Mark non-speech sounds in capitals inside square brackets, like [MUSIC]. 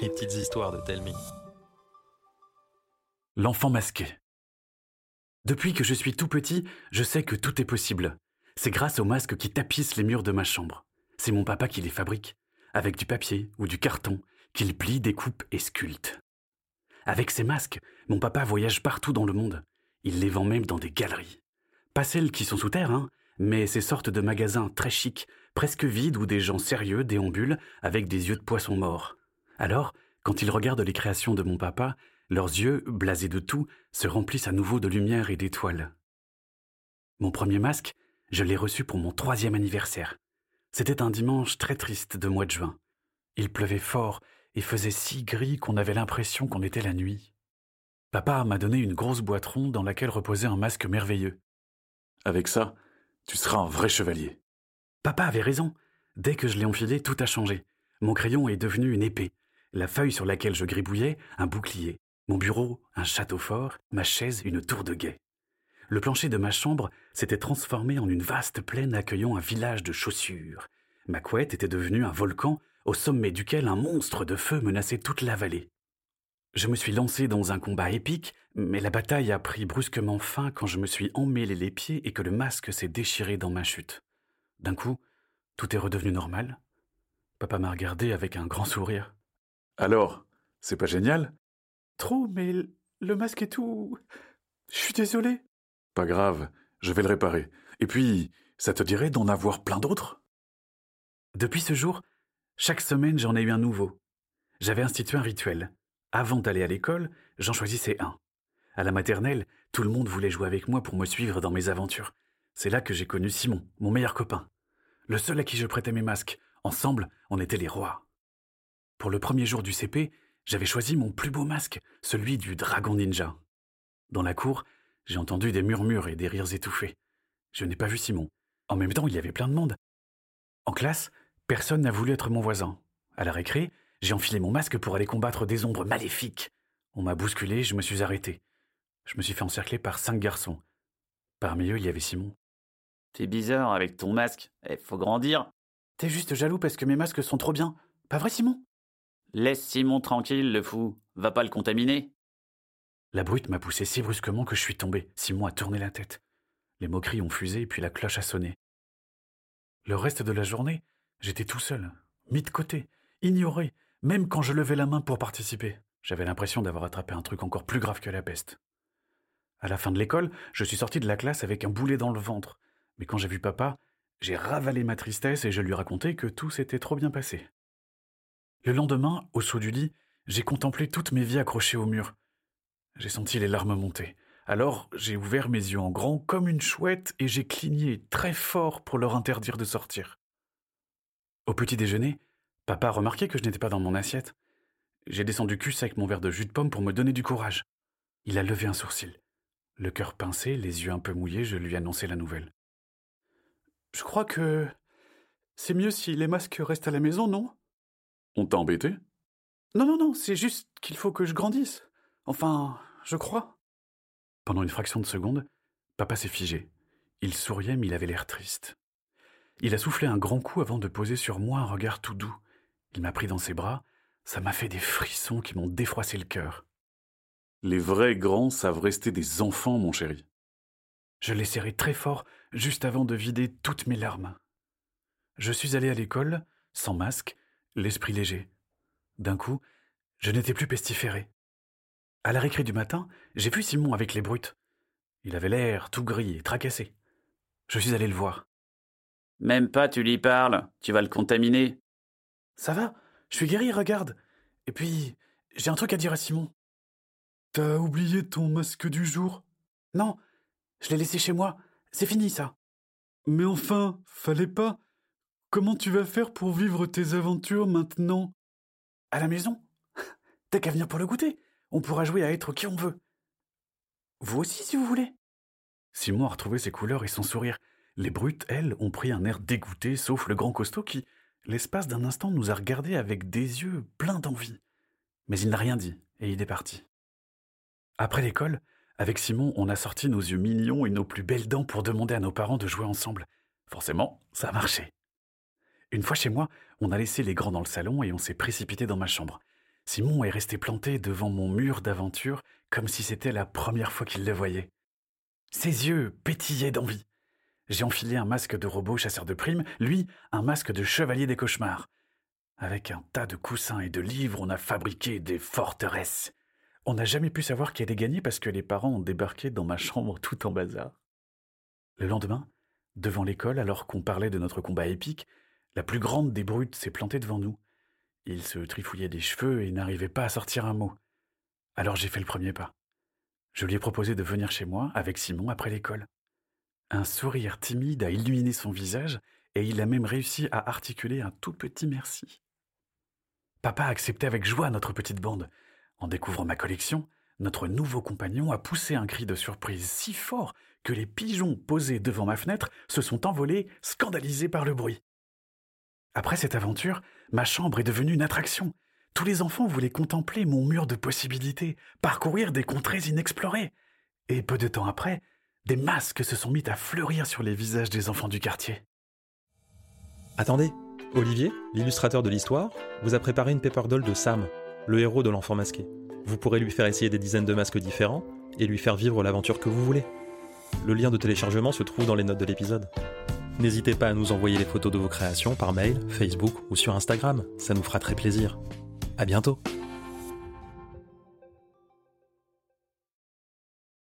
Les petites histoires de Telmi. L'enfant masqué. Depuis que je suis tout petit, je sais que tout est possible. C'est grâce aux masques qui tapissent les murs de ma chambre. C'est mon papa qui les fabrique, avec du papier ou du carton, qu'il plie, découpe et sculpte. Avec ces masques, mon papa voyage partout dans le monde. Il les vend même dans des galeries. Pas celles qui sont sous terre, hein, mais ces sortes de magasins très chics, presque vides où des gens sérieux déambulent avec des yeux de poisson mort. Alors, quand ils regardent les créations de mon papa, leurs yeux, blasés de tout, se remplissent à nouveau de lumière et d'étoiles. Mon premier masque, je l'ai reçu pour mon troisième anniversaire. C'était un dimanche très triste de mois de juin. Il pleuvait fort et faisait si gris qu'on avait l'impression qu'on était la nuit. Papa m'a donné une grosse boîte ronde dans laquelle reposait un masque merveilleux. Avec ça, tu seras un vrai chevalier. Papa avait raison. Dès que je l'ai enfilé, tout a changé. Mon crayon est devenu une épée. La feuille sur laquelle je gribouillais, un bouclier. Mon bureau, un château fort. Ma chaise, une tour de guet. Le plancher de ma chambre s'était transformé en une vaste plaine accueillant un village de chaussures. Ma couette était devenue un volcan au sommet duquel un monstre de feu menaçait toute la vallée. Je me suis lancé dans un combat épique, mais la bataille a pris brusquement fin quand je me suis emmêlé les pieds et que le masque s'est déchiré dans ma chute. D'un coup, tout est redevenu normal. Papa m'a regardé avec un grand sourire. Alors, c'est pas génial? Trop, mais le masque est tout. Je suis désolé. Pas grave, je vais le réparer. Et puis, ça te dirait d'en avoir plein d'autres? Depuis ce jour, chaque semaine j'en ai eu un nouveau. J'avais institué un rituel. Avant d'aller à l'école, j'en choisissais un. À la maternelle, tout le monde voulait jouer avec moi pour me suivre dans mes aventures. C'est là que j'ai connu Simon, mon meilleur copain. Le seul à qui je prêtais mes masques. Ensemble, on était les rois. Pour le premier jour du CP, j'avais choisi mon plus beau masque, celui du dragon ninja. Dans la cour, j'ai entendu des murmures et des rires étouffés. Je n'ai pas vu Simon. En même temps, il y avait plein de monde. En classe, personne n'a voulu être mon voisin. À la récré, j'ai enfilé mon masque pour aller combattre des ombres maléfiques. On m'a bousculé, je me suis arrêté. Je me suis fait encercler par cinq garçons. Parmi eux, il y avait Simon. T'es bizarre avec ton masque. Eh, faut grandir. T'es juste jaloux parce que mes masques sont trop bien. Pas vrai, Simon? Laisse Simon tranquille, le fou. Va pas le contaminer. La brute m'a poussé si brusquement que je suis tombé. Simon a tourné la tête. Les moqueries ont fusé, puis la cloche a sonné. Le reste de la journée, j'étais tout seul, mis de côté, ignoré, même quand je levais la main pour participer. J'avais l'impression d'avoir attrapé un truc encore plus grave que la peste. À la fin de l'école, je suis sorti de la classe avec un boulet dans le ventre. Mais quand j'ai vu papa, j'ai ravalé ma tristesse et je lui racontais que tout s'était trop bien passé. Le lendemain, au saut du lit, j'ai contemplé toute mes vies accrochées au mur. J'ai senti les larmes monter. Alors j'ai ouvert mes yeux en grand comme une chouette et j'ai cligné très fort pour leur interdire de sortir. Au petit déjeuner, papa a remarqué que je n'étais pas dans mon assiette. J'ai descendu cul avec mon verre de jus de pomme pour me donner du courage. Il a levé un sourcil. Le cœur pincé, les yeux un peu mouillés, je lui ai annoncé la nouvelle. Je crois que c'est mieux si les masques restent à la maison, non? On t'a embêté? Non, non, non, c'est juste qu'il faut que je grandisse. Enfin, je crois. Pendant une fraction de seconde, papa s'est figé. Il souriait, mais il avait l'air triste. Il a soufflé un grand coup avant de poser sur moi un regard tout doux. Il m'a pris dans ses bras, ça m'a fait des frissons qui m'ont défroissé le cœur. Les vrais grands savent rester des enfants, mon chéri. Je l'ai serré très fort juste avant de vider toutes mes larmes. Je suis allé à l'école, sans masque, l'esprit léger. D'un coup, je n'étais plus pestiféré. À la récré du matin, j'ai vu Simon avec les brutes. Il avait l'air tout gris et tracassé. Je suis allé le voir. Même pas tu lui parles, tu vas le contaminer. Ça va, je suis guéri, regarde. Et puis, j'ai un truc à dire à Simon. T'as oublié ton masque du jour? Non, je l'ai laissé chez moi. C'est fini, ça. Mais enfin, fallait pas. Comment tu vas faire pour vivre tes aventures maintenant? À la maison? [LAUGHS] T'as qu'à venir pour le goûter. On pourra jouer à être qui on veut. Vous aussi, si vous voulez. Simon a retrouvé ses couleurs et son sourire. Les brutes, elles, ont pris un air dégoûté, sauf le grand costaud qui, l'espace d'un instant, nous a regardés avec des yeux pleins d'envie. Mais il n'a rien dit, et il est parti. Après l'école, avec Simon, on a sorti nos yeux mignons et nos plus belles dents pour demander à nos parents de jouer ensemble. Forcément, ça a marché. Une fois chez moi, on a laissé les grands dans le salon et on s'est précipité dans ma chambre. Simon est resté planté devant mon mur d'aventure comme si c'était la première fois qu'il le voyait. Ses yeux pétillaient d'envie. J'ai enfilé un masque de robot chasseur de primes, lui un masque de chevalier des cauchemars. Avec un tas de coussins et de livres, on a fabriqué des forteresses. On n'a jamais pu savoir qui allait gagner parce que les parents ont débarqué dans ma chambre tout en bazar. Le lendemain, devant l'école, alors qu'on parlait de notre combat épique, la plus grande des brutes s'est plantée devant nous. Il se trifouillait des cheveux et n'arrivait pas à sortir un mot. Alors j'ai fait le premier pas. Je lui ai proposé de venir chez moi avec Simon après l'école. Un sourire timide a illuminé son visage et il a même réussi à articuler un tout petit merci. Papa a accepté avec joie notre petite bande. En découvrant ma collection, notre nouveau compagnon a poussé un cri de surprise si fort que les pigeons posés devant ma fenêtre se sont envolés, scandalisés par le bruit. Après cette aventure, ma chambre est devenue une attraction. Tous les enfants voulaient contempler mon mur de possibilités, parcourir des contrées inexplorées. Et peu de temps après, des masques se sont mis à fleurir sur les visages des enfants du quartier. Attendez, Olivier, l'illustrateur de l'histoire, vous a préparé une paper doll de Sam, le héros de l'enfant masqué. Vous pourrez lui faire essayer des dizaines de masques différents et lui faire vivre l'aventure que vous voulez. Le lien de téléchargement se trouve dans les notes de l'épisode. N'hésitez pas à nous envoyer les photos de vos créations par mail, Facebook ou sur Instagram, ça nous fera très plaisir. À bientôt